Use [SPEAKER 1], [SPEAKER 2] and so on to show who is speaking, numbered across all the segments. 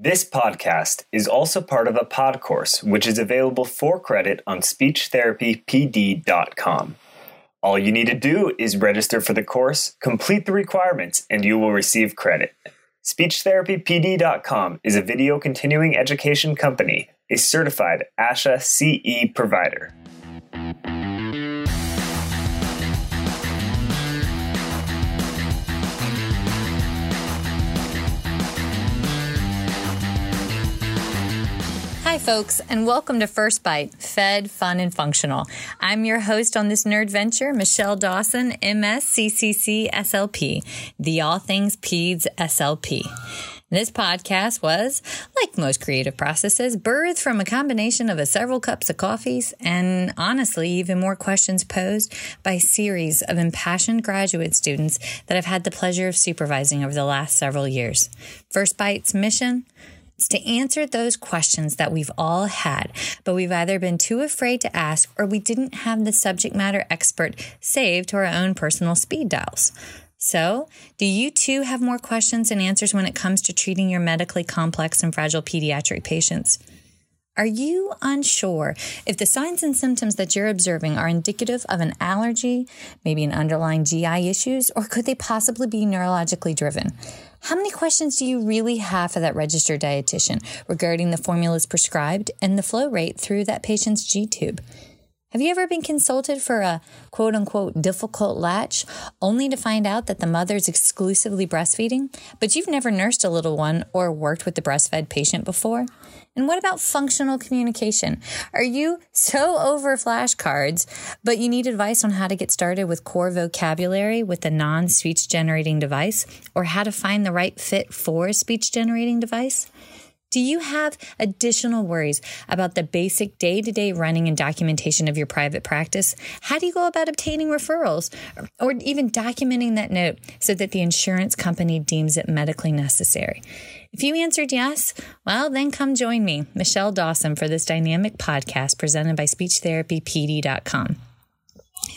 [SPEAKER 1] This podcast is also part of a pod course, which is available for credit on speechtherapypd.com. All you need to do is register for the course, complete the requirements, and you will receive credit. SpeechTherapyPD.com is a video continuing education company, a certified ASHA CE provider.
[SPEAKER 2] Hi, folks, and welcome to First Bite Fed, Fun, and Functional. I'm your host on this nerd venture, Michelle Dawson, MSCCC SLP, the All Things Peds SLP. This podcast was, like most creative processes, birthed from a combination of a several cups of coffees and honestly, even more questions posed by a series of impassioned graduate students that I've had the pleasure of supervising over the last several years. First Bite's mission it's to answer those questions that we've all had, but we've either been too afraid to ask or we didn't have the subject matter expert saved to our own personal speed dials. So, do you too have more questions and answers when it comes to treating your medically complex and fragile pediatric patients? Are you unsure if the signs and symptoms that you're observing are indicative of an allergy, maybe an underlying GI issues, or could they possibly be neurologically driven? How many questions do you really have for that registered dietitian regarding the formulas prescribed and the flow rate through that patient's G tube? Have you ever been consulted for a quote unquote difficult latch only to find out that the mother's exclusively breastfeeding, but you've never nursed a little one or worked with the breastfed patient before? And what about functional communication? Are you so over flashcards, but you need advice on how to get started with core vocabulary with a non speech generating device or how to find the right fit for a speech generating device? Do you have additional worries about the basic day to day running and documentation of your private practice? How do you go about obtaining referrals or even documenting that note so that the insurance company deems it medically necessary? If you answered yes, well, then come join me, Michelle Dawson, for this dynamic podcast presented by SpeechTherapyPD.com.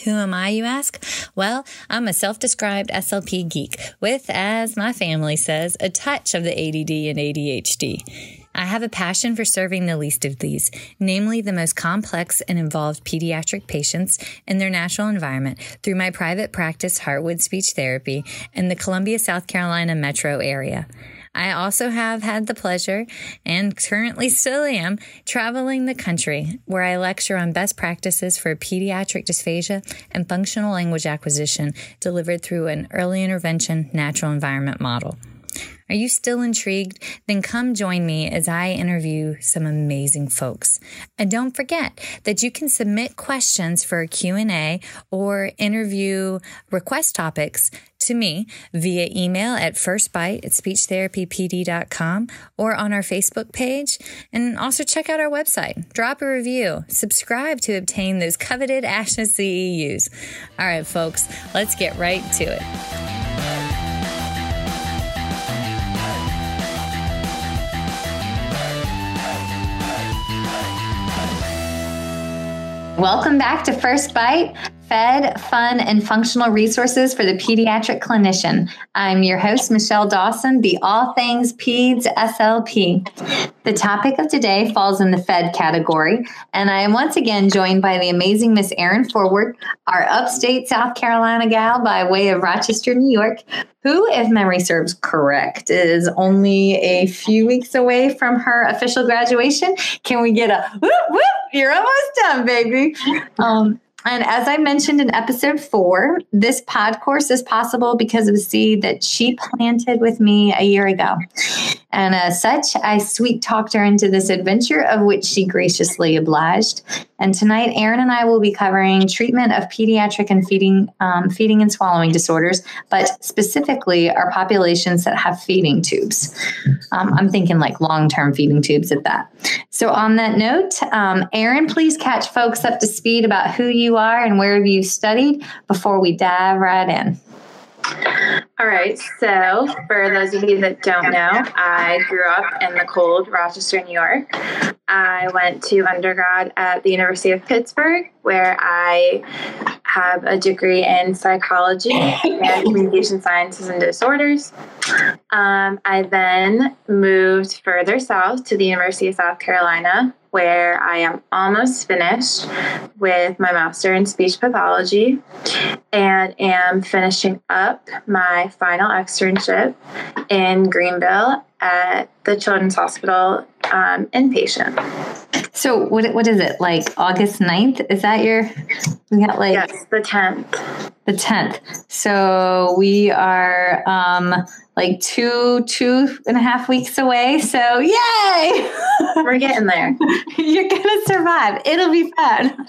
[SPEAKER 2] Who am I, you ask? Well, I'm a self described SLP geek with, as my family says, a touch of the ADD and ADHD. I have a passion for serving the least of these, namely the most complex and involved pediatric patients in their natural environment through my private practice, Heartwood Speech Therapy, in the Columbia, South Carolina metro area. I also have had the pleasure and currently still am traveling the country where I lecture on best practices for pediatric dysphagia and functional language acquisition delivered through an early intervention natural environment model. Are you still intrigued? Then come join me as I interview some amazing folks. And don't forget that you can submit questions for a Q&A or interview request topics to me via email at firstbite at speechtherapypd.com or on our Facebook page. And also check out our website. Drop a review. Subscribe to obtain those coveted ASHA CEUs. All right, folks, let's get right to it. Welcome back to First Bite fed, fun, and functional resources for the pediatric clinician. I'm your host, Michelle Dawson, the All Things Peds SLP. The topic of today falls in the fed category, and I am once again joined by the amazing Miss Erin Forward, our upstate South Carolina gal by way of Rochester, New York, who, if memory serves correct, is only a few weeks away from her official graduation. Can we get a whoop, whoop? You're almost done, baby. Um, and as I mentioned in episode four, this pod course is possible because of a seed that she planted with me a year ago. And as such, I sweet talked her into this adventure, of which she graciously obliged. And tonight, Erin and I will be covering treatment of pediatric and feeding, um, feeding and swallowing disorders, but specifically our populations that have feeding tubes. Um, I'm thinking like long term feeding tubes at that. So, on that note, um, Erin, please catch folks up to speed about who you are and where you studied before we dive right in.
[SPEAKER 3] All right. So, for those of you that don't know, I grew up in the cold Rochester, New York. I went to undergrad at the University of Pittsburgh, where I have a degree in psychology and communication sciences and disorders. Um, I then moved further south to the University of South Carolina, where I am almost finished with my master in speech pathology and am finishing up my final externship in Greenville at the Children's Hospital um, inpatient.
[SPEAKER 2] So what what is it like August 9th? Is that your we got like
[SPEAKER 3] yes, the 10th.
[SPEAKER 2] The 10th. So we are um like two two and a half weeks away. So yay!
[SPEAKER 3] We're getting there.
[SPEAKER 2] You're gonna survive. It'll be fun.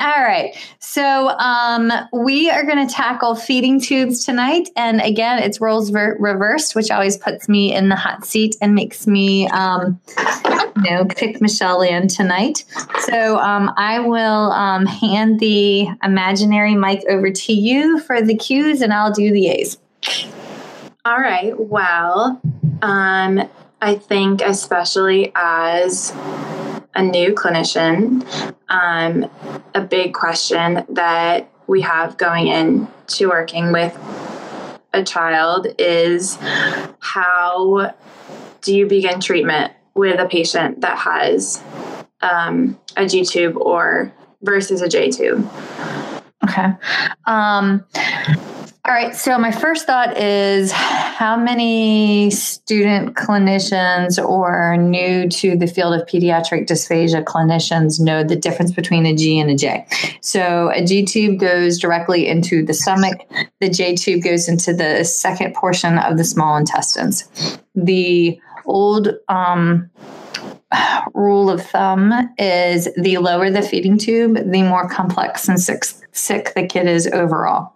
[SPEAKER 2] All right. So um, we are going to tackle feeding tubes tonight, and again, it's roles ver- reversed, which always puts me in the hot seat and makes me, um, you know, pick Michelle in tonight. So um, I will um, hand the imaginary mic over to you for the cues, and I'll do the A's.
[SPEAKER 3] All right. Well, um, I think especially as a new clinician, um, a big question that we have going into working with a child is how do you begin treatment with a patient that has um, a G tube or versus a J tube?
[SPEAKER 2] Okay. Um, all right. So, my first thought is how many student clinicians or new to the field of pediatric dysphagia clinicians know the difference between a G and a J? So, a G tube goes directly into the stomach, the J tube goes into the second portion of the small intestines. The old um, rule of thumb is the lower the feeding tube, the more complex and sick, sick the kid is overall.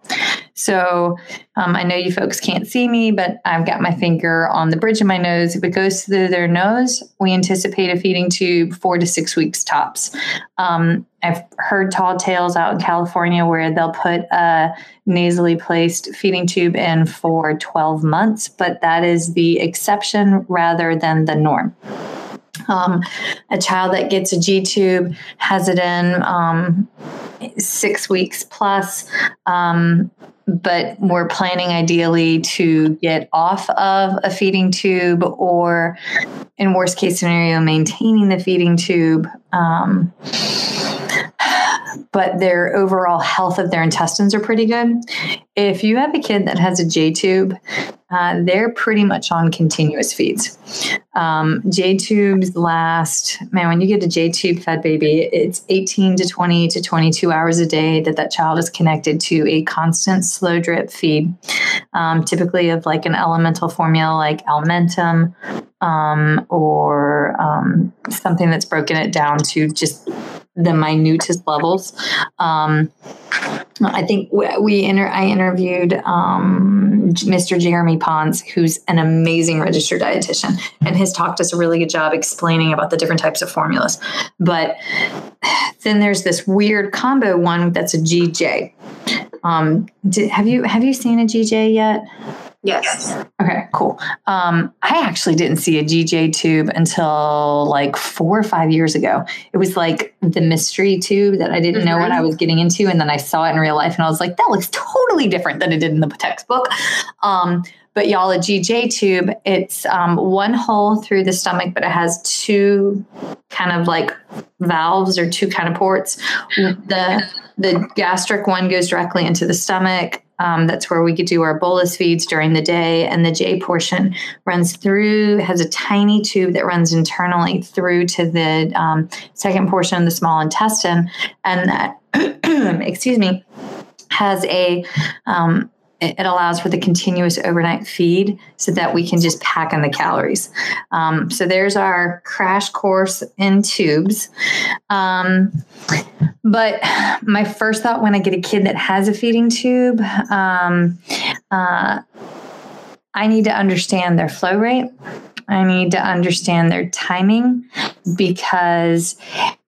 [SPEAKER 2] So um, I know you folks can't see me, but I've got my finger on the bridge of my nose. If it goes through their nose, we anticipate a feeding tube four to six weeks tops. Um, I've heard tall tales out in California where they'll put a nasally placed feeding tube in for 12 months, but that is the exception rather than the norm. Um, a child that gets a G tube has it in um, six weeks plus. Um, but we're planning ideally to get off of a feeding tube or, in worst case scenario, maintaining the feeding tube. Um, but their overall health of their intestines are pretty good. If you have a kid that has a J tube, uh, they're pretty much on continuous feeds. Um, J tubes last, man, when you get a J tube fed baby, it's 18 to 20 to 22 hours a day that that child is connected to a constant slow drip feed, um, typically of like an elemental formula like Alimentum um, or um, something that's broken it down to just the minutest levels. Um, I think we inter- I interviewed um, Mr. Jeremy Pons, who's an amazing registered dietitian, and has talked us a really good job explaining about the different types of formulas. But then there's this weird combo one that's a GJ. Um, did, have you have you seen a GJ yet?
[SPEAKER 3] Yes.
[SPEAKER 2] Okay, cool. Um, I actually didn't see a GJ tube until like four or five years ago. It was like the mystery tube that I didn't mm-hmm. know what I mm-hmm. was getting into. And then I saw it in real life and I was like, that looks totally different than it did in the textbook. Um, but y'all, a GJ tube, it's um, one hole through the stomach, but it has two kind of like valves or two kind of ports. The the gastric one goes directly into the stomach. Um, that's where we could do our bolus feeds during the day. And the J portion runs through, has a tiny tube that runs internally through to the um, second portion of the small intestine. And that, excuse me, has a um, it allows for the continuous overnight feed so that we can just pack in the calories. Um, so there's our crash course in tubes. Um, but my first thought when I get a kid that has a feeding tube, um, uh, I need to understand their flow rate. I need to understand their timing because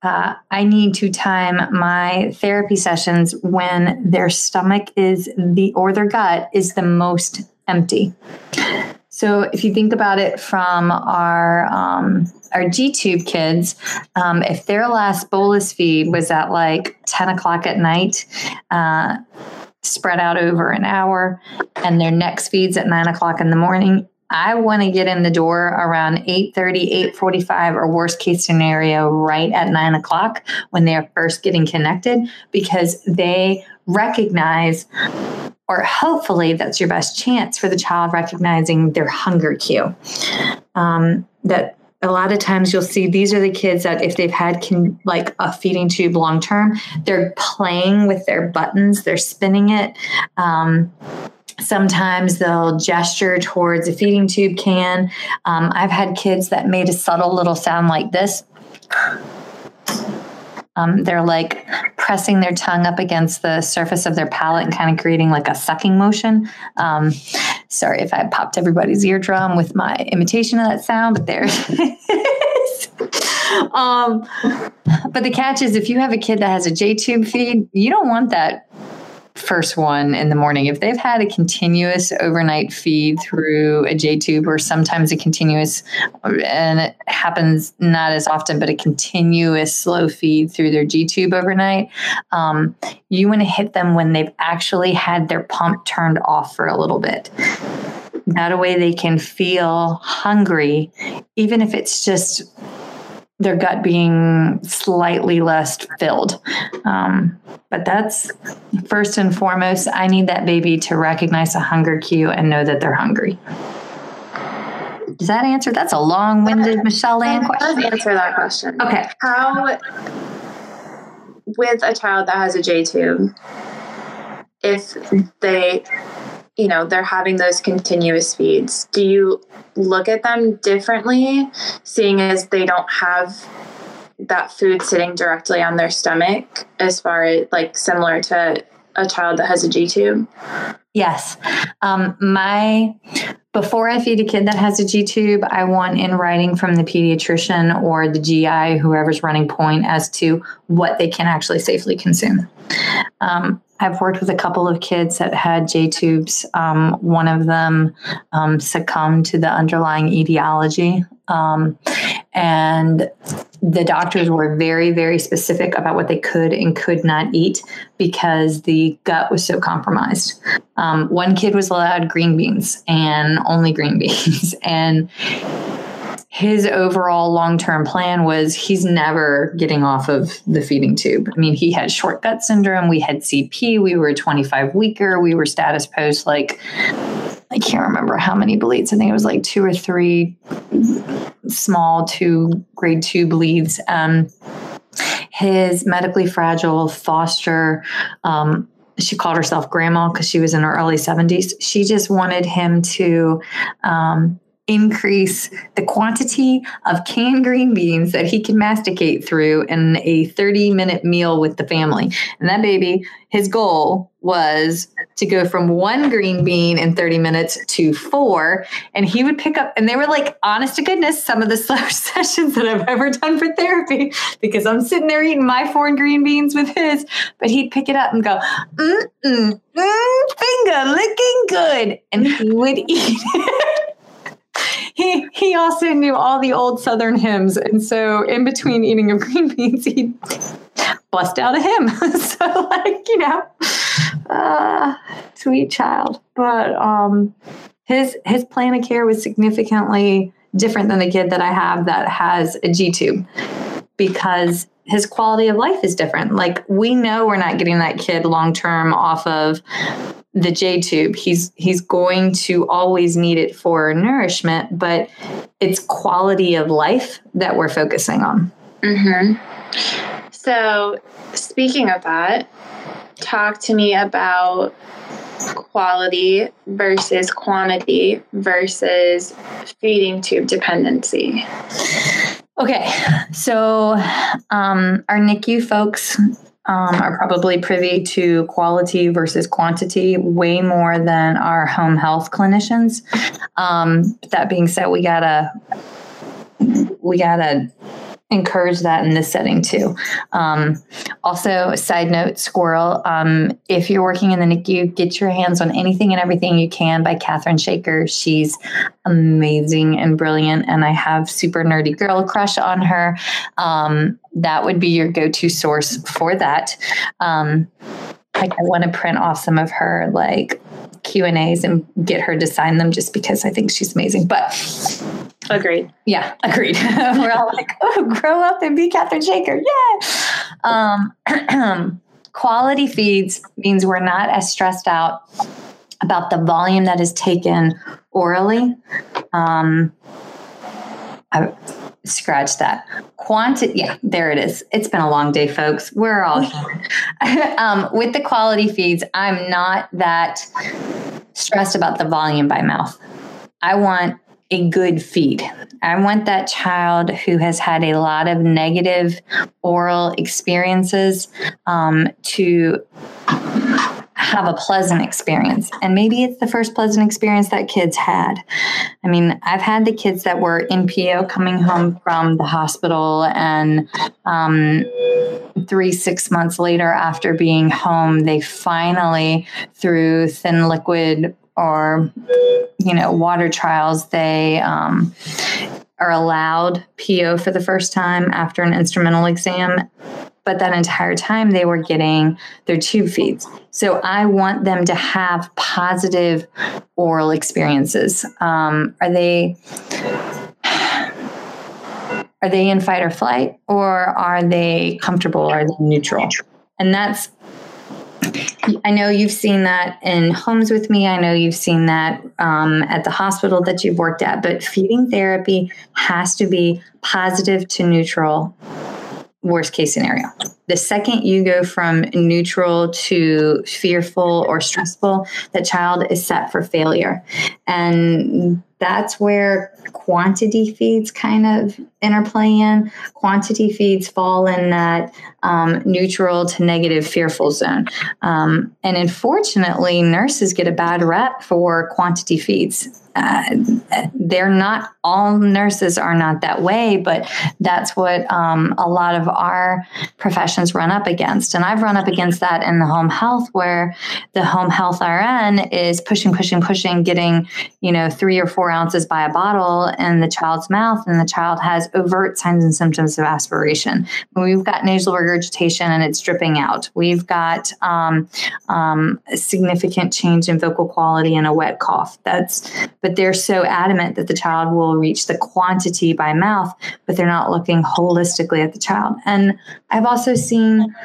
[SPEAKER 2] uh, I need to time my therapy sessions when their stomach is the or their gut is the most empty. So if you think about it from our um, our G tube kids, um, if their last bolus feed was at like ten o'clock at night. Uh, spread out over an hour and their next feeds at nine o'clock in the morning I want to get in the door around 8.30, 8.45, or worst case scenario, right at 9 o'clock when they're first getting connected because they recognize or hopefully that's your best chance for the child recognizing their hunger cue. Um, that a lot of times you'll see these are the kids that if they've had can, like a feeding tube long term, they're playing with their buttons, they're spinning it. Um, Sometimes they'll gesture towards a feeding tube can. Um, I've had kids that made a subtle little sound like this. Um, they're like pressing their tongue up against the surface of their palate and kind of creating like a sucking motion. Um, sorry if I popped everybody's eardrum with my imitation of that sound, but there um, but the catch is if you have a kid that has a J tube feed, you don't want that first one in the morning, if they've had a continuous overnight feed through a J tube or sometimes a continuous, and it happens not as often, but a continuous slow feed through their G tube overnight, um, you want to hit them when they've actually had their pump turned off for a little bit. That way they can feel hungry, even if it's just their gut being slightly less filled. Um, but that's first and foremost, I need that baby to recognize a hunger cue and know that they're hungry. Does that answer? That's a long winded Michelle Land question.
[SPEAKER 3] Does answer that question.
[SPEAKER 2] Okay.
[SPEAKER 3] How, with a child that has a J tube, if they you know they're having those continuous feeds do you look at them differently seeing as they don't have that food sitting directly on their stomach as far as like similar to a child that has a G tube?
[SPEAKER 2] Yes. Um, my before I feed a kid that has a G tube, I want in writing from the pediatrician or the GI, whoever's running point, as to what they can actually safely consume. Um, I've worked with a couple of kids that had J tubes. Um, one of them um, succumbed to the underlying etiology. Um, and the doctors were very, very specific about what they could and could not eat because the gut was so compromised. Um, one kid was allowed green beans and only green beans. and his overall long term plan was he's never getting off of the feeding tube. I mean, he had short gut syndrome, we had CP, we were 25 weeker, we were status post like I can't remember how many bleeds. I think it was like two or three small two grade two bleeds. Um, his medically fragile foster um, she called herself grandma because she was in her early 70s. She just wanted him to um, increase the quantity of canned green beans that he can masticate through in a 30 minute meal with the family. And that baby, his goal was to go from one green bean in 30 minutes to four. And he would pick up, and they were like, honest to goodness, some of the slow sessions that I've ever done for therapy because I'm sitting there eating my four green beans with his. But he'd pick it up and go, mm, mm, mm, finger licking good. And he would eat it he he also knew all the old Southern hymns, and so in between eating of green beans, he'd bust out a hymn. so like you know, uh, sweet child. But um, his his plan of care was significantly different than the kid that I have that has a G tube because his quality of life is different. Like we know we're not getting that kid long term off of the J tube. He's he's going to always need it for nourishment, but it's quality of life that we're focusing on.
[SPEAKER 3] Mm-hmm. So, speaking of that, talk to me about quality versus quantity versus feeding tube dependency.
[SPEAKER 2] Okay, so um, our NICU folks um, are probably privy to quality versus quantity way more than our home health clinicians. Um, that being said, we gotta we gotta encourage that in this setting too. Um, also, side note, squirrel. Um, if you're working in the NICU, get your hands on anything and everything you can by Catherine Shaker. She's amazing and brilliant, and I have super nerdy girl crush on her. Um, that would be your go-to source for that. Like I want to print off some of her like Q and A's and get her to sign them just because I think she's amazing. But
[SPEAKER 3] Agreed.
[SPEAKER 2] yeah, agreed. We're all like, oh, grow up and be Catherine Shaker. Yeah. Um, quality feeds means we're not as stressed out about the volume that is taken orally. Um, I, scratch that. Quantity yeah there it is. It's been a long day folks. We're all um, with the quality feeds i'm not that stressed about the volume by mouth. I want a good feed. I want that child who has had a lot of negative oral experiences um, to have a pleasant experience. And maybe it's the first pleasant experience that kids had. I mean, I've had the kids that were in PO coming home from the hospital, and um, three, six months later, after being home, they finally, through thin liquid or, you know, water trials, they, um, are allowed PO for the first time after an instrumental exam but that entire time they were getting their tube feeds. So I want them to have positive oral experiences. Um, are they are they in fight or flight, or are they comfortable? Are they neutral? And that's I know you've seen that in homes with me. I know you've seen that um, at the hospital that you've worked at, but feeding therapy has to be positive to neutral worst case scenario. The second you go from neutral to fearful or stressful, the child is set for failure. And that's where quantity feeds kind of interplay in. Quantity feeds fall in that um, neutral to negative fearful zone. Um, and unfortunately, nurses get a bad rep for quantity feeds. Uh, they're not all nurses are not that way, but that's what um, a lot of our professions run up against. And I've run up against that in the home health, where the home health RN is pushing, pushing, pushing, getting you know three or four ounces by a bottle in the child's mouth, and the child has overt signs and symptoms of aspiration. We've got nasal regurgitation and it's dripping out. We've got um, um, a significant change in vocal quality and a wet cough. That's but they're so adamant that the child will reach the quantity by mouth, but they're not looking holistically at the child. And I've also seen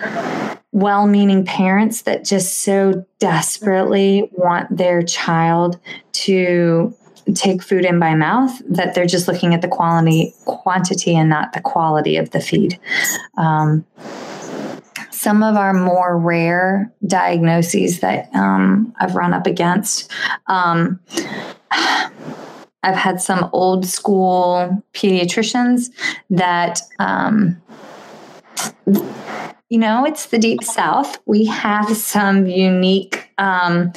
[SPEAKER 2] well meaning parents that just so desperately want their child to take food in by mouth that they're just looking at the quality quantity and not the quality of the feed um, some of our more rare diagnoses that um, I've run up against. Um, I've had some old school pediatricians that, um, you know, it's the deep south. We have some unique um,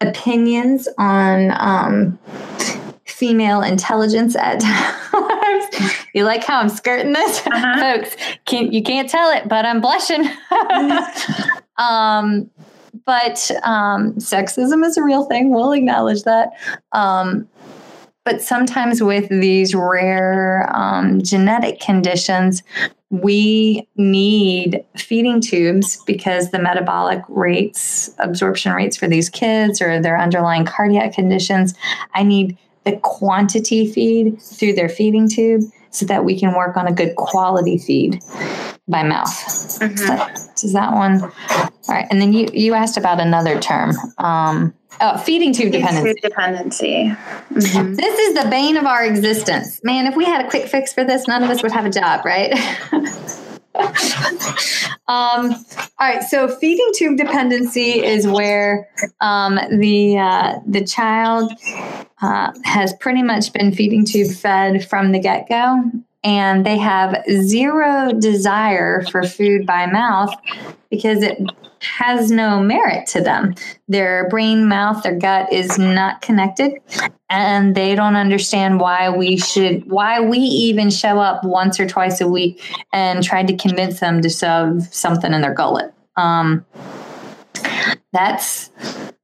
[SPEAKER 2] opinions on um, female intelligence at times. you like how I'm skirting this, uh-huh. folks? Can't, you can't tell it, but I'm blushing. um, but um, sexism is a real thing. We'll acknowledge that. Um, but sometimes with these rare um, genetic conditions, we need feeding tubes because the metabolic rates, absorption rates for these kids or their underlying cardiac conditions, I need the quantity feed through their feeding tube so that we can work on a good quality feed by mouth. Mm-hmm. So, does that one? All right. And then you, you asked about another term. Um, oh, feeding tube dependency.
[SPEAKER 3] Dependency. Mm-hmm.
[SPEAKER 2] This is the bane of our existence. Man, if we had a quick fix for this, none of us would have a job, right? um, all right, so feeding tube dependency is where um, the uh, the child uh, has pretty much been feeding tube fed from the get go, and they have zero desire for food by mouth because it has no merit to them. Their brain, mouth, their gut is not connected and they don't understand why we should why we even show up once or twice a week and try to convince them to shove something in their gullet. Um, that's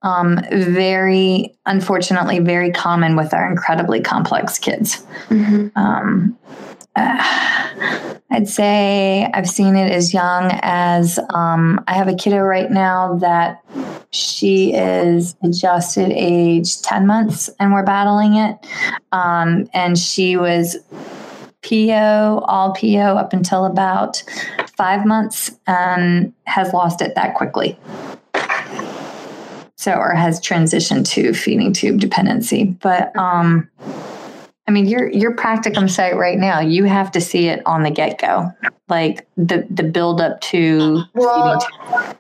[SPEAKER 2] um, very, unfortunately, very common with our incredibly complex kids. Mm-hmm. Um, uh, I'd say I've seen it as young as um, I have a kiddo right now that she is adjusted age 10 months and we're battling it. Um, and she was PO, all PO up until about five months and has lost it that quickly so or has transitioned to feeding tube dependency but um i mean your your practicum site right now. You have to see it on the get-go like the the build up to
[SPEAKER 3] well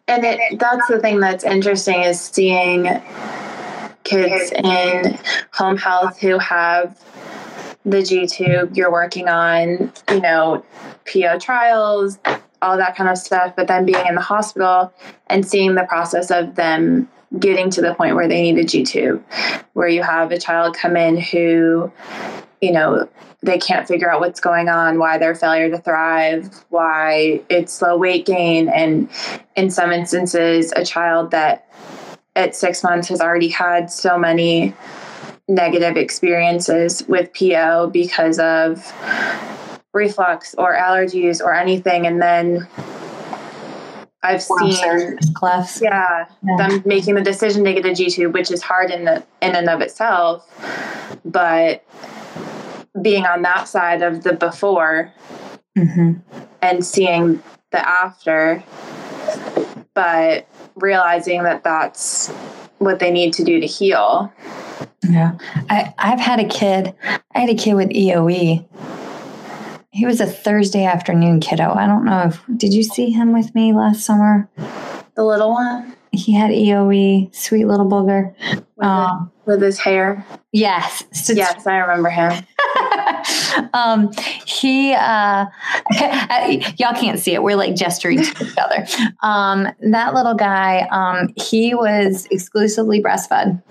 [SPEAKER 3] and it that's the thing that's interesting is seeing kids in home health who have the G tube you're working on, you know, PO trials, all that kind of stuff, but then being in the hospital and seeing the process of them getting to the point where they need a G tube, where you have a child come in who, you know, they can't figure out what's going on, why their failure to thrive, why it's slow weight gain, and in some instances, a child that at six months has already had so many negative experiences with PO because of reflux or allergies or anything, and then I've seen
[SPEAKER 2] clefts.
[SPEAKER 3] Yeah, yeah, them making the decision to get a G tube, which is hard in the in and of itself, but being on that side of the before mm-hmm. and seeing the after, but realizing that that's what they need to do to heal.
[SPEAKER 2] Yeah, I I've had a kid. I had a kid with EOE he was a Thursday afternoon kiddo. I don't know if did you see him with me last summer?
[SPEAKER 3] The little one.
[SPEAKER 2] He had EOE, sweet little booger.
[SPEAKER 3] With, um, with his hair.
[SPEAKER 2] Yes.
[SPEAKER 3] Yes, I remember him.
[SPEAKER 2] um, he, uh, y'all can't see it. We're like gesturing to each other. Um, that little guy, um, he was exclusively breastfed.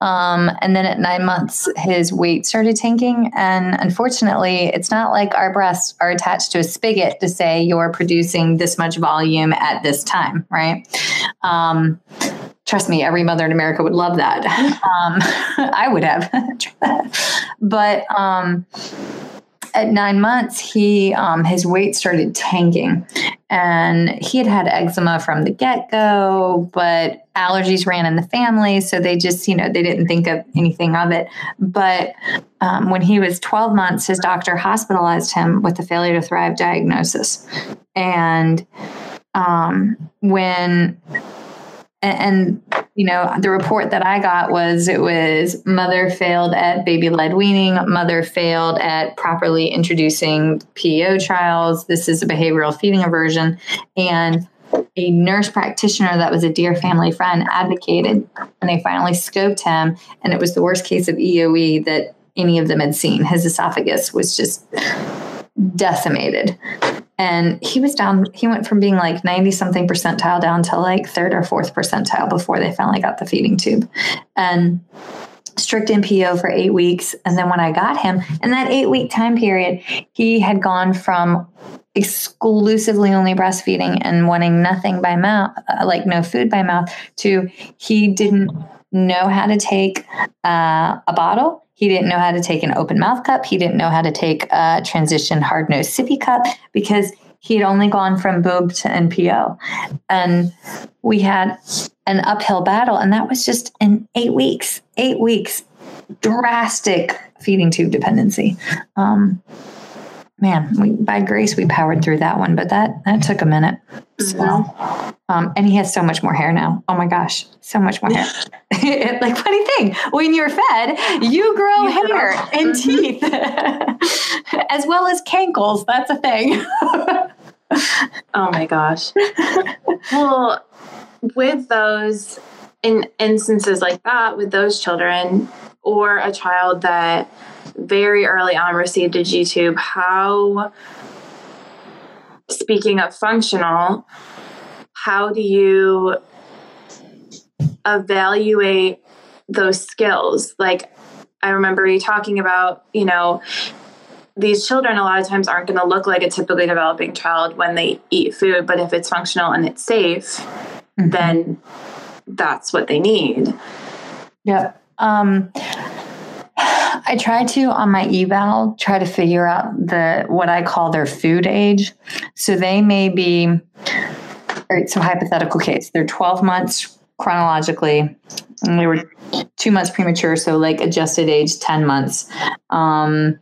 [SPEAKER 2] Um, and then at nine months, his weight started tanking. And unfortunately, it's not like our breasts are attached to a spigot to say you're producing this much volume at this time, right? Um, trust me, every mother in America would love that. Um, I would have. but um, at nine months, he um, his weight started tanking, and he had had eczema from the get go, but allergies ran in the family, so they just you know they didn't think of anything of it. But um, when he was 12 months, his doctor hospitalized him with a failure to thrive diagnosis, and um, when and, you know the report that i got was it was mother failed at baby led weaning mother failed at properly introducing PO trials. This is a behavioral feeding aversion. And a nurse practitioner that was a dear family friend advocated and they finally scoped him. And it was the worst case of eoe that any of them had seen. His esophagus was just decimated. And he was down he went from being like 90 something percentile down to like third or fourth percentile before they finally got the feeding tube. And strict NPO for eight weeks. And then when i got him in that eight week time period he had gone from exclusively only breastfeeding and wanting nothing by mouth uh, like no food by mouth to he didn't know how to take uh, a bottle he didn't know how to take an open mouth cup. He didn't know how to take a transition hard nose sippy cup because he had only gone from boob to NPO. And we had an uphill battle, and that was just in eight weeks. Eight weeks, drastic feeding tube dependency. Um, man, we, by grace we powered through that one, but that that took a minute. So, mm-hmm. um, and he has so much more hair now. Oh my gosh, so much more hair. like funny thing, when you're fed, you grow you hair grow. and mm-hmm. teeth, as well as cankles. That's a thing.
[SPEAKER 3] oh my gosh. well, with those in instances like that, with those children, or a child that very early on received a G tube, how, speaking of functional, how do you evaluate those skills? Like, I remember you talking about, you know, these children a lot of times aren't going to look like a typically developing child when they eat food, but if it's functional and it's safe, mm-hmm. then that's what they need.
[SPEAKER 2] Yeah. Um, I try to on my eval try to figure out the what I call their food age. So they may be all right, so hypothetical case. They're 12 months chronologically and they were two months premature, so like adjusted age 10 months. Um,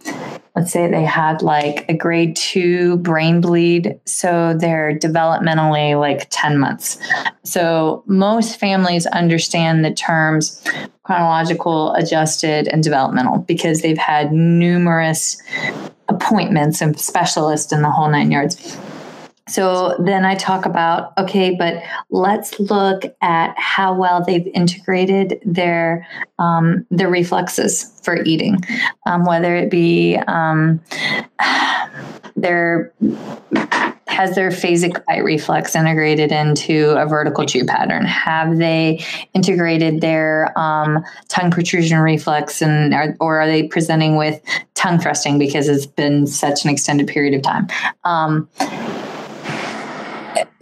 [SPEAKER 2] let's say they had like a grade two brain bleed, so they're developmentally like 10 months. So most families understand the terms chronological, adjusted, and developmental because they've had numerous appointments and specialists in the whole nine yards. So then I talk about okay, but let's look at how well they've integrated their um, their reflexes for eating, um, whether it be um, their has their phasic bite reflex integrated into a vertical chew pattern? Have they integrated their um, tongue protrusion reflex, and are, or are they presenting with tongue thrusting because it's been such an extended period of time? Um,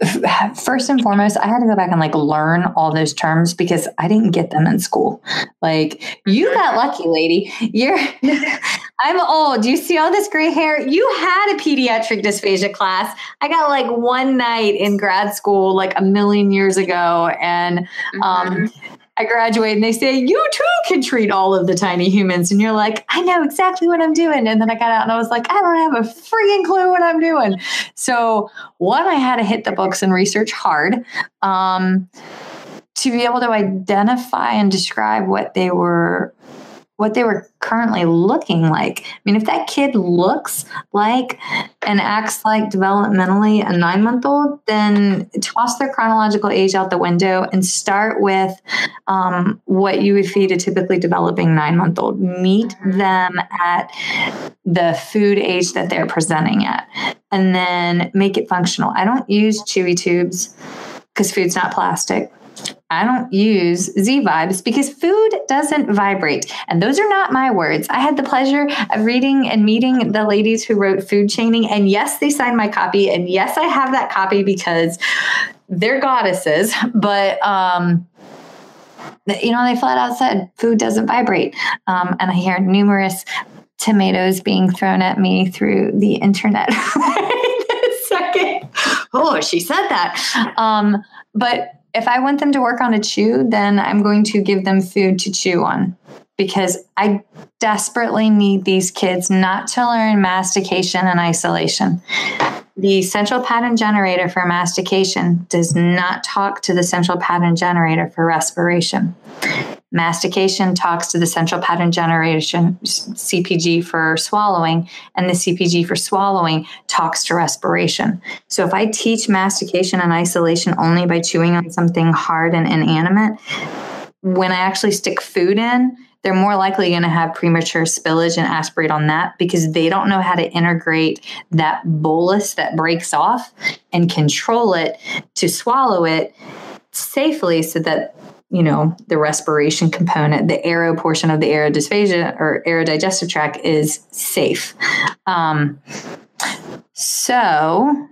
[SPEAKER 2] first and foremost, I had to go back and like learn all those terms because I didn't get them in school. Like, you got lucky, lady. You're, I'm old. You see all this gray hair? You had a pediatric dysphagia class. I got like one night in grad school, like a million years ago. And, um, mm-hmm. I graduate and they say, You too can treat all of the tiny humans. And you're like, I know exactly what I'm doing. And then I got out and I was like, I don't have a freaking clue what I'm doing. So, one, I had to hit the books and research hard um, to be able to identify and describe what they were what they were currently looking like. I mean, if that kid looks like and acts like developmentally a nine month old, then toss their chronological age out the window and start with um, what you would feed a typically developing nine month old. Meet them at the food age that they're presenting at, and then make it functional. I don't use chewy tubes because food's not plastic. I don't use Z vibes because food doesn't vibrate. And those are not my words. I had the pleasure of reading and meeting the ladies who wrote Food Chaining. And yes, they signed my copy. And yes, I have that copy because they're goddesses. But, um, you know, they flat out said food doesn't vibrate. Um, and I hear numerous tomatoes being thrown at me through the internet. second. Oh, she said that. Um, but if I want them to work on a chew, then I'm going to give them food to chew on because I desperately need these kids not to learn mastication and isolation. The central pattern generator for mastication does not talk to the central pattern generator for respiration. Mastication talks to the central pattern generation, CPG for swallowing, and the CPG for swallowing talks to respiration. So if I teach mastication and isolation only by chewing on something hard and inanimate, when I actually stick food in, they're more likely going to have premature spillage and aspirate on that because they don't know how to integrate that bolus that breaks off and control it to swallow it safely so that you know, the respiration component, the aero portion of the aerodysphagia or aerodigestive tract is safe. Um, so,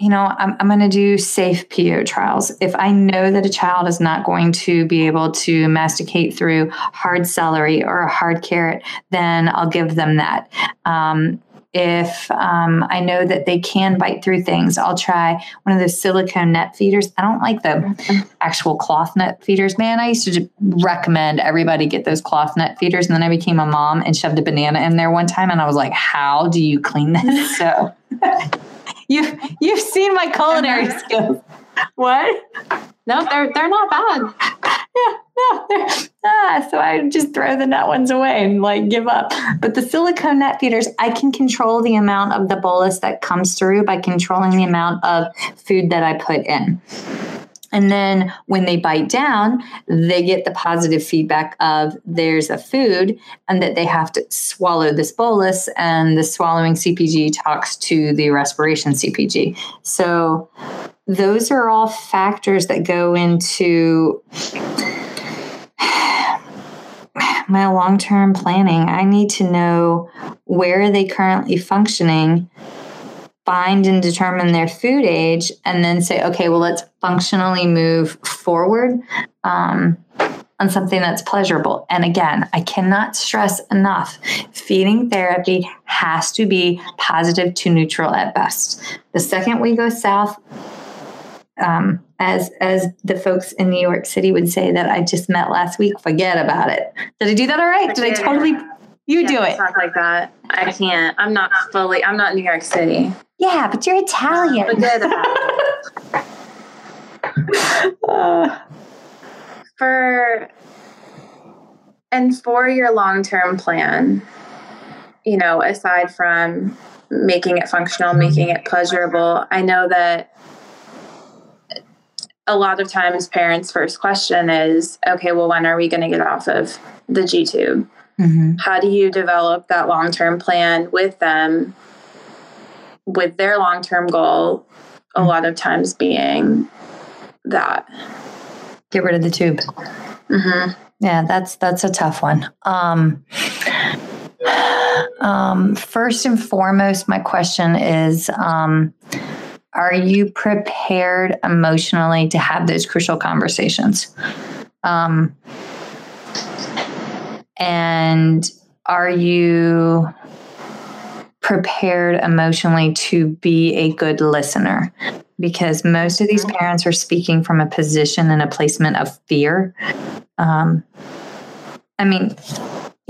[SPEAKER 2] you know, I'm, I'm going to do safe PO trials. If I know that a child is not going to be able to masticate through hard celery or a hard carrot, then I'll give them that. Um, if um, I know that they can bite through things, I'll try one of those silicone net feeders. I don't like the actual cloth net feeders. Man, I used to recommend everybody get those cloth net feeders. And then I became a mom and shoved a banana in there one time. And I was like, how do you clean this? So you've, you've seen my culinary skills. What?
[SPEAKER 3] No, they're, they're not bad.
[SPEAKER 2] yeah, no, ah, so I just throw the nut ones away and like give up. But the silicone net feeders, I can control the amount of the bolus that comes through by controlling the amount of food that I put in. And then when they bite down, they get the positive feedback of there's a food and that they have to swallow this bolus, and the swallowing CPG talks to the respiration CPG. So those are all factors that go into my long term planning. I need to know where are they currently functioning find and determine their food age and then say okay well let's functionally move forward um, on something that's pleasurable and again i cannot stress enough feeding therapy has to be positive to neutral at best the second we go south um, as as the folks in New York City would say that I just met last week, forget about it. Did I do that all right? Did I totally you
[SPEAKER 3] Yeah,
[SPEAKER 2] do it.
[SPEAKER 3] Talk like that. I can't. I'm not fully. I'm not New York City.
[SPEAKER 2] Yeah, but you're Italian.
[SPEAKER 3] Forget about it.
[SPEAKER 2] Uh,
[SPEAKER 3] for and for your long-term plan you know aside from making it functional making it pleasurable i know that a lot of times parents first question is okay well when are we going to get off of the g tube
[SPEAKER 2] mhm.
[SPEAKER 3] how do you develop that long-term plan with them with their long-term goal a lot of times being that
[SPEAKER 2] Get rid of the tube.
[SPEAKER 3] hmm
[SPEAKER 2] Yeah, that's that's a tough one. Um, um, first and foremost, my question is: um, Are you prepared emotionally to have those crucial conversations? Um, and are you prepared emotionally to be a good listener? Because most of these parents are speaking from a position and a placement of fear. Um, I mean,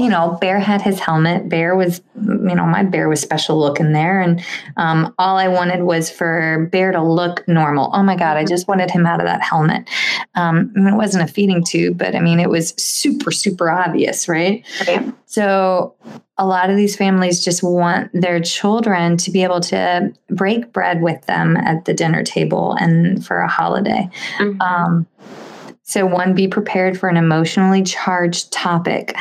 [SPEAKER 2] you know, Bear had his helmet. Bear was, you know, my bear was special looking there. And um, all I wanted was for Bear to look normal. Oh my God, I just wanted him out of that helmet. Um, I mean, it wasn't a feeding tube, but I mean, it was super, super obvious, right?
[SPEAKER 3] Right.
[SPEAKER 2] So a lot of these families just want their children to be able to break bread with them at the dinner table and for a holiday.
[SPEAKER 3] Mhm.
[SPEAKER 2] Um, so, one, be prepared for an emotionally charged topic,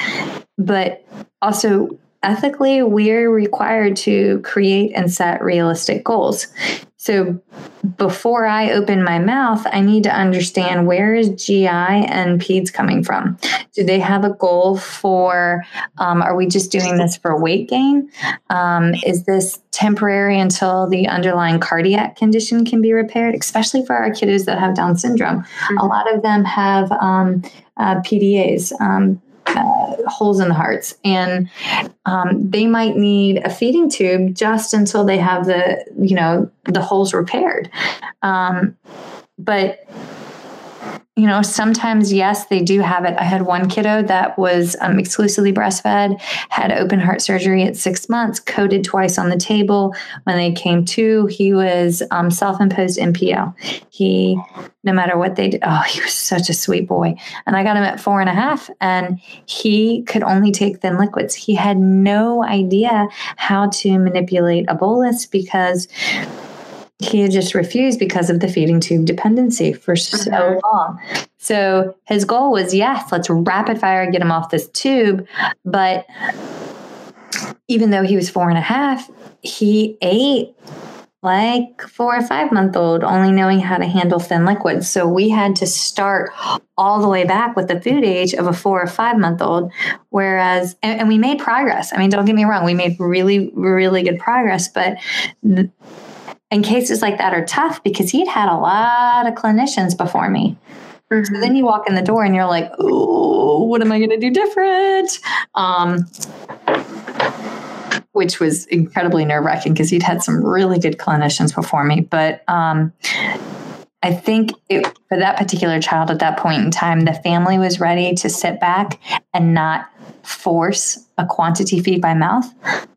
[SPEAKER 2] but also ethically, we're required to create and set realistic goals. So, before I open my mouth, I need to understand where is GI and PEDS coming from. Do they have a goal for? Um, are we just doing this for weight gain? Um, is this temporary until the underlying cardiac condition can be repaired? Especially for our kiddos that have Down syndrome, a lot of them have um, uh, PDAs. Uh, holes in the hearts, and um, they might need a feeding tube just until they have the you know the holes repaired. Um, but you know, sometimes, yes, they do have it. I had one kiddo that was um, exclusively breastfed, had open heart surgery at six months, coded twice on the table. When they came to, he was um, self imposed NPO. He, no matter what they did, oh, he was such a sweet boy. And I got him at four and a half, and he could only take thin liquids. He had no idea how to manipulate a bolus because he had just refused because of the feeding tube dependency for so
[SPEAKER 3] Mhm.
[SPEAKER 2] long. So his goal was yes, let's rapid fire get him off this tube. But even though he was four and a half, he ate like four or five month old, only knowing how to handle thin liquids. So we had to start all the way back with the food age of a four or five month old. Whereas, and, and we made progress. I mean, don't get me wrong, we made really, really good progress, but th- and cases like that are tough because he'd had a lot of clinicians before me. So then you walk in the door and you're like, oh, what am I going to do different? Um, which was incredibly nerve wracking because he'd had some really good clinicians before me. But um, I think it, for that particular child at that point in time, the family was ready to sit back and not force a quantity feed by mouth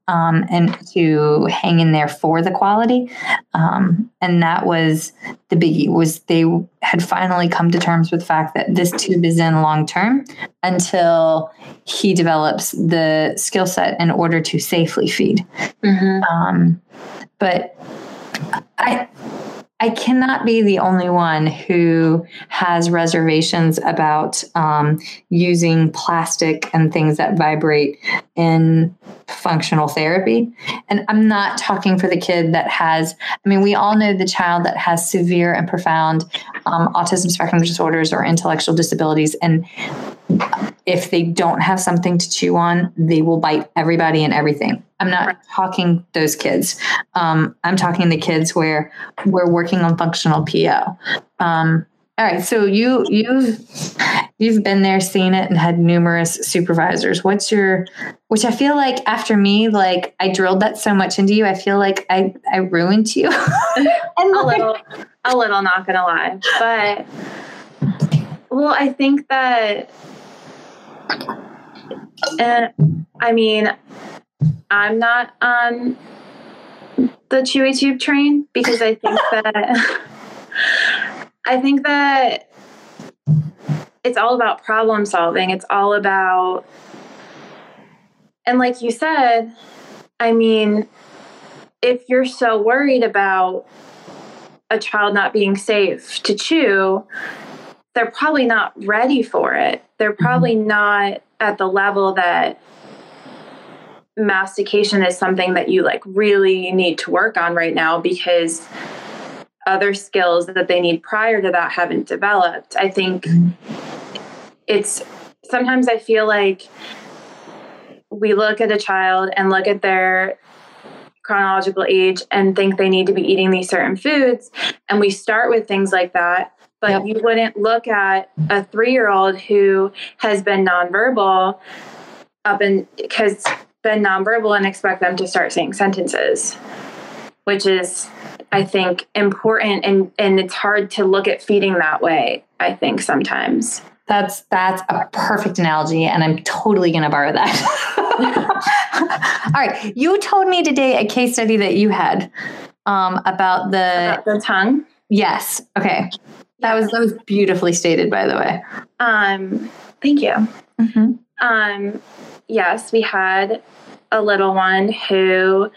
[SPEAKER 2] um, and to hang in there for the quality. Um, and that was the biggie was they had finally come to terms with the fact that this tube is in long term until he develops the skill set in order to safely feed.
[SPEAKER 3] Mhm.
[SPEAKER 2] Um, but I I cannot be the only one who has reservations about um, using plastic and things that vibrate in functional therapy. And I'm not talking for the kid that has, I mean, we all know the child that has severe and profound um, autism spectrum disorders or intellectual disabilities. And if they don't have something to chew on, they will bite everybody and everything. I'm not right. talking those kids. Um, I'm talking the kids where we're working on functional PO. Um, all right, so you you've you've been there, seen it, and had numerous supervisors. What's your which I feel like after me, like I drilled that so much into you, I feel like I I ruined you.
[SPEAKER 3] a little, a little, not gonna lie, but well, I think that and I mean, I'm not on the Chewy Tube train because I think that I think that it's all about problem solving. It's all about and like you said, I mean, if you're so worried about a child not being safe to chew, they're probably not ready for it. They're probably mm-hmm. not at the level that mastication is something that you like really need to work on right now because other skills that they need prior to that haven't developed. I think it's sometimes I feel like we look at a child and look at their chronological age and think they need to be eating these certain foods and we start with things like that but yep. you wouldn't look at a three year old who has been nonverbal up and has been nonverbal and expect them to start saying sentences, which is, I think, important. And, and it's hard to look at feeding that way, I think, sometimes.
[SPEAKER 2] That's that's a perfect analogy, and I'm totally going to borrow that. All right, you told me today a case study that you had um, about the
[SPEAKER 3] about the tongue.
[SPEAKER 2] Yes. Okay. That was that was beautifully stated, by the way.
[SPEAKER 3] Um, thank you. Mm-hmm. Um, yes, we had a little one who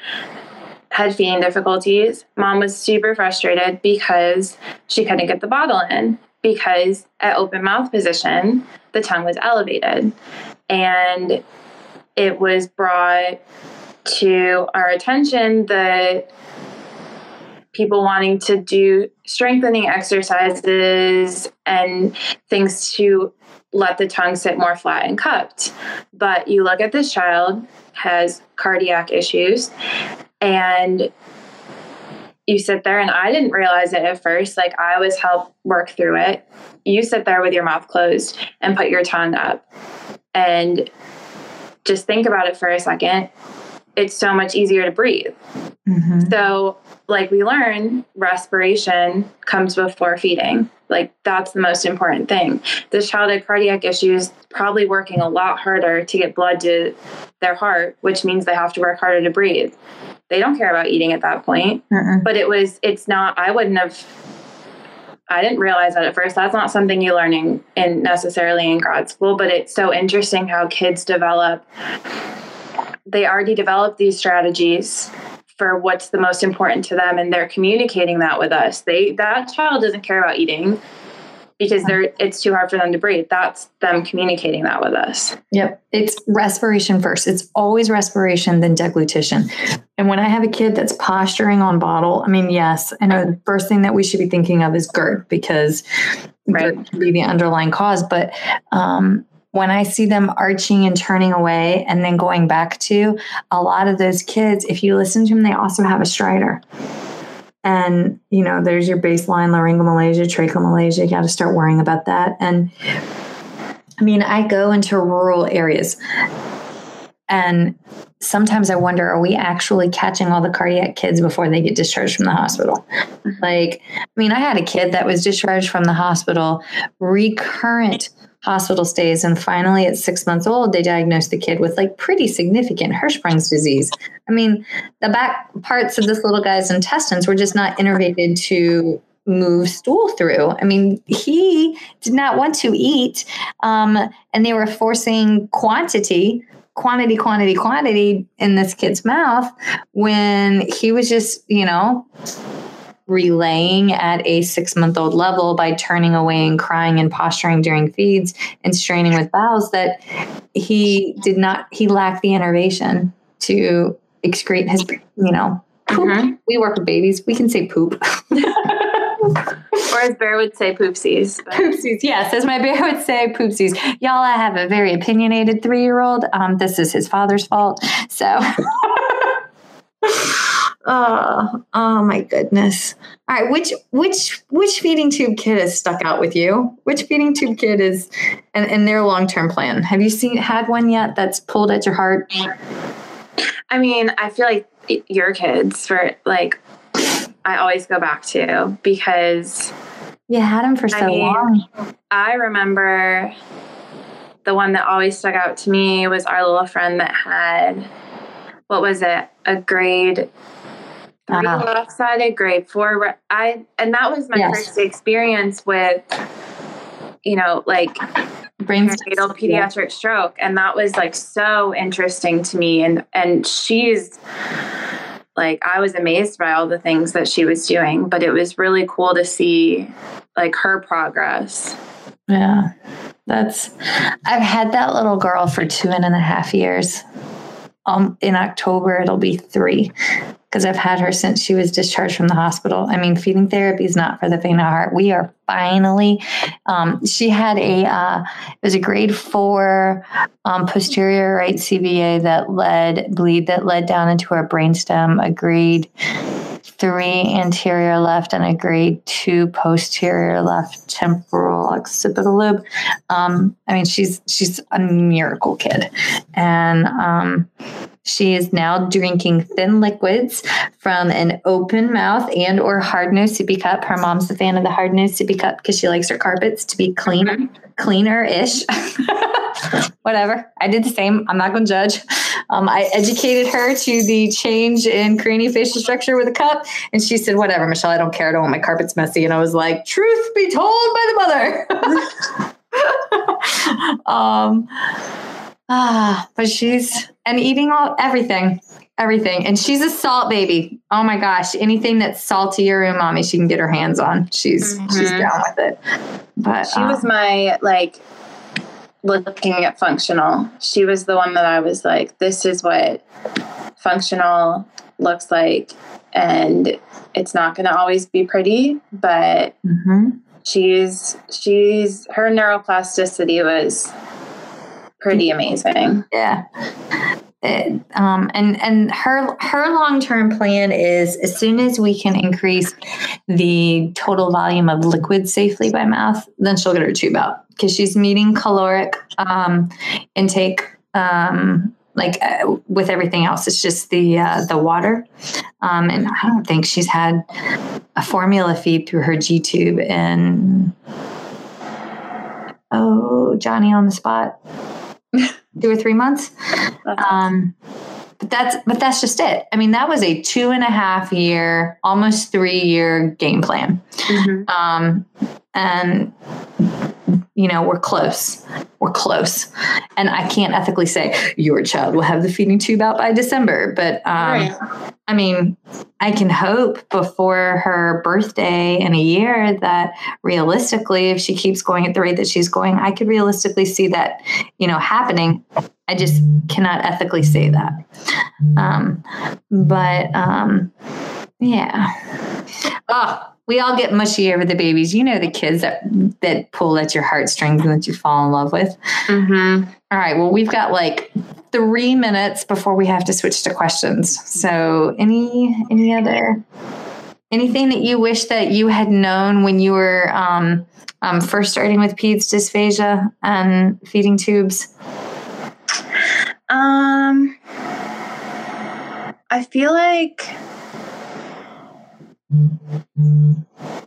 [SPEAKER 3] had feeding difficulties. Mom was super frustrated because she couldn't get the bottle in because at open mouth position, the tongue was elevated. And it was brought to our attention that people wanting to do strengthening exercises and things to let the tongue sit more flat and cupped. But you look at this child has cardiac issues and you sit there and I didn't realize it at first. Like I was help work through it. You sit there with your mouth closed and put your tongue up and just think about it for a second. It's so much easier to breathe. Mm-hmm. So like we learn, respiration comes before feeding. Like that's the most important thing. This child had cardiac issues, probably working a lot harder to get blood to their heart, which means they have to work harder to breathe. They don't care about eating at that point. Uh-uh. But it was, it's not, I wouldn't have, I didn't realize that at first. That's not something you're learning in necessarily in grad school, but it's so interesting how kids develop. They already develop these strategies for what's the most important to them and they're communicating that with us. They that child doesn't care about eating because they're it's too hard for them to breathe. That's them communicating that with us.
[SPEAKER 2] Yep. It's respiration first. It's always respiration then deglutition. And when i have a kid that's posturing on bottle i mean yes. I know the first thing that we should be thinking of is GERD because right. GERD can be the underlying cause. But um, when I see them arching and turning away and then going back to, a lot of those kids, if you listen to them, they also have a stridor. And, you know, there's your baseline laryngomalacia, tracheomalacia. You got to start worrying about that. And I mean, I go into rural areas and sometimes I wonder, are we actually catching all the cardiac kids before they get discharged from the hospital? Mm-hmm. Like, I mean, I had a kid that was discharged from the hospital, recurrent hospital stays. And finally, at six months old, they diagnosed the kid with like pretty significant Hirschsprung's disease. I mean, the back parts of this little guy's intestines were just not innervated to move stool through. I mean, he did not want to eat, um, and they were forcing quantity. Quantity, quantity, quantity in this kid's mouth when he was just, you know, relaying at a six month old level by turning away and crying and posturing during feeds and straining with bowels that he did not, he lacked the innervation to excrete his, you know, poop.
[SPEAKER 3] Mhm.
[SPEAKER 2] We work with babies. We can say poop.
[SPEAKER 3] Or as Bear would say, poopsies. But
[SPEAKER 2] Poopsies, yes, as my bear would say, poopsies. Y'all, I have a very opinionated three year old. Um, this is his father's fault. So, oh, oh my goodness. All right, which which which feeding tube kid has stuck out with you? Which feeding tube kid is, and, and their long term plan? Have you seen had one yet that's pulled at your heart?
[SPEAKER 3] I mean, I feel like your kids for like I always go back to because
[SPEAKER 2] You had him for
[SPEAKER 3] I
[SPEAKER 2] so
[SPEAKER 3] mean-
[SPEAKER 2] long.
[SPEAKER 3] I remember the one that always stuck out to me was our little friend that had what was it a grade three
[SPEAKER 2] Uh-huh.
[SPEAKER 3] lopsided grade four I and that was my
[SPEAKER 2] Yes.
[SPEAKER 3] first experience with you know like
[SPEAKER 2] Brain
[SPEAKER 3] perinatal pediatric stroke and that was like so interesting to me and and she's like I was amazed by all the things that she was doing but it was really cool to see like her progress
[SPEAKER 2] Yeah, that's. I've had that little girl for two and a half years. Um, in October it'll be three because I've had her since she was discharged from the hospital. I mean, feeding therapy is not for the faint of heart. We are finally. Um, she had a. Uh, it was a grade four um, posterior right CVA that led bleed that led down into her brainstem. A grade three anterior left and a grade two posterior left temporal occipital lobe. Um, I mean, she's she's a miracle kid, and um, she is now drinking thin liquids from an open mouth and or hard nose sippy cup. Her mom's a fan of the hard nose sippy cup because she likes her carpets to be clean, cleaner ish. Whatever. I did the same. I'm not going to judge. Um, I educated her to the change in craniofacial structure with a cup, and she said, "Whatever, Michelle. I don't care. I don't want my carpets messy." And I was like, "Truth be told by the mother." um, ah, but she's and eating all everything, everything, and she's a salt baby. Oh my gosh, anything that's salty or umami, she can get her hands on. She's she's
[SPEAKER 3] Mhm.
[SPEAKER 2] down with it. But
[SPEAKER 3] She
[SPEAKER 2] um,
[SPEAKER 3] was my like looking at functional. She was the one that I was like, this is what functional looks like. And it's not going to always be pretty, but
[SPEAKER 2] mhm.
[SPEAKER 3] she's, she's, her neuroplasticity was pretty amazing.
[SPEAKER 2] Yeah. Um, and and her her long term plan is as soon as we can increase the total volume of liquid safely by mouth, then she'll get her tube out because she's meeting caloric um, intake. Um, like uh, with everything else, it's just the uh, the water, um, and I don't think she's had a formula feed through her G tube in oh Johnny on the spot two or three months. Um, but that's but that's just it. I mean, that was a two and a half year, almost three year game plan.
[SPEAKER 3] Mhm.
[SPEAKER 2] Um, and you know, we're close. We're close. And I can't ethically say your child will have the feeding tube out by December, but um,
[SPEAKER 3] Right.
[SPEAKER 2] I mean, I can hope before her birthday in a year that realistically, if she keeps going at the rate that she's going, I could realistically see that, you know, happening. I just cannot ethically say that. Um, but um, yeah. Oh, we all get mushy over the babies. You know the kids that that pull at your heartstrings and that you fall in love with.
[SPEAKER 3] Mhm.
[SPEAKER 2] All right. Well, we've got like three minutes before we have to switch to questions. So, any any other anything that you wish that you had known when you were um, um, first starting with peds dysphagia and feeding tubes?
[SPEAKER 3] Um, I feel like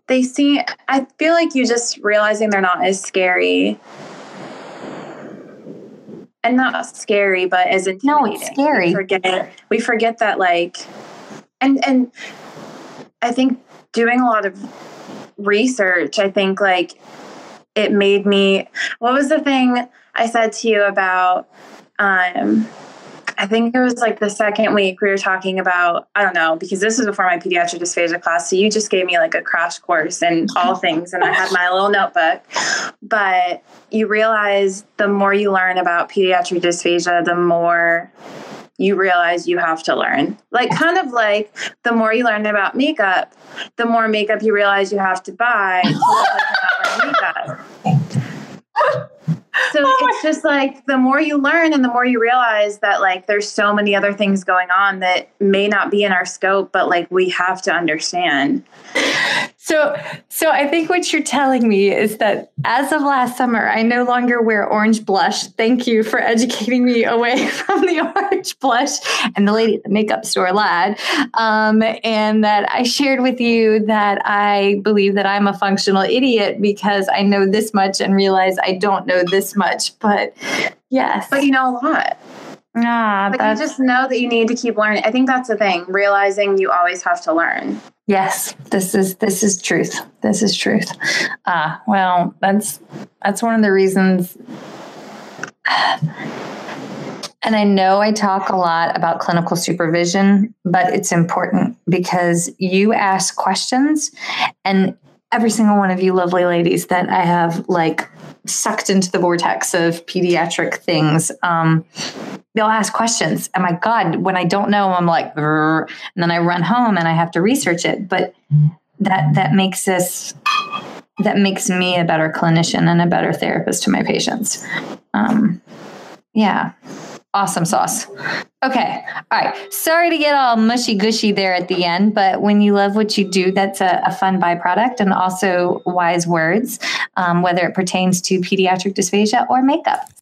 [SPEAKER 3] they see. I feel like you just realizing they're not as scary, and not scary, but as intimidating.
[SPEAKER 2] No, it's scary.
[SPEAKER 3] We forget. We forget that, like, and and I think doing a lot of research. I think like it made me. What was the thing I said to you about? Um, I think it was like the second week we were talking about, I don't know, because this was before my pediatric dysphagia class. So you just gave me like a crash course in all things, and I had my little notebook. But you realize the more you learn about pediatric dysphagia, the more you realize you have to learn. Like, kind of like the more you learn about makeup, the more makeup you realize you have to buy to look like you're not wearing makeup. So oh it's just like the more you learn and the more you realize that like there's so many other things going on that may not be in our scope, but like we have to understand.
[SPEAKER 2] So, so I think what you're telling me is that as of last summer, I no longer wear orange blush. Thank you for educating me away from the orange blush and the lady at the makeup store lad. Um, and that I shared with you that I believe that I'm a functional idiot because I know this much and realize I don't know this much. But yes,
[SPEAKER 3] But you know a lot.
[SPEAKER 2] Ah,
[SPEAKER 3] Like you just know that you need to keep learning. I think that's the thing, realizing you always have to learn.
[SPEAKER 2] Yes, this is this is truth. This is truth. Ah, well, that's that's one of the reasons. And I know I talk a lot about clinical supervision, but it's important because you ask questions and every single one of you lovely ladies that I have like sucked into the vortex of pediatric things, um, they'll ask questions. And my God, when I don't know, I'm like, and then I run home and I have to research it. But that that makes us that makes me a better clinician and a better therapist to my patients. Um, yeah, awesome sauce. Okay. All right. Sorry to get all mushy gushy there at the end, but when you love what you do, that's a, a fun byproduct and also wise words, um, whether it pertains to pediatric dysphagia or makeup.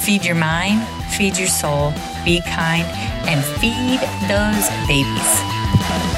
[SPEAKER 4] feed your mind, feed your soul, be kind, and feed those babies.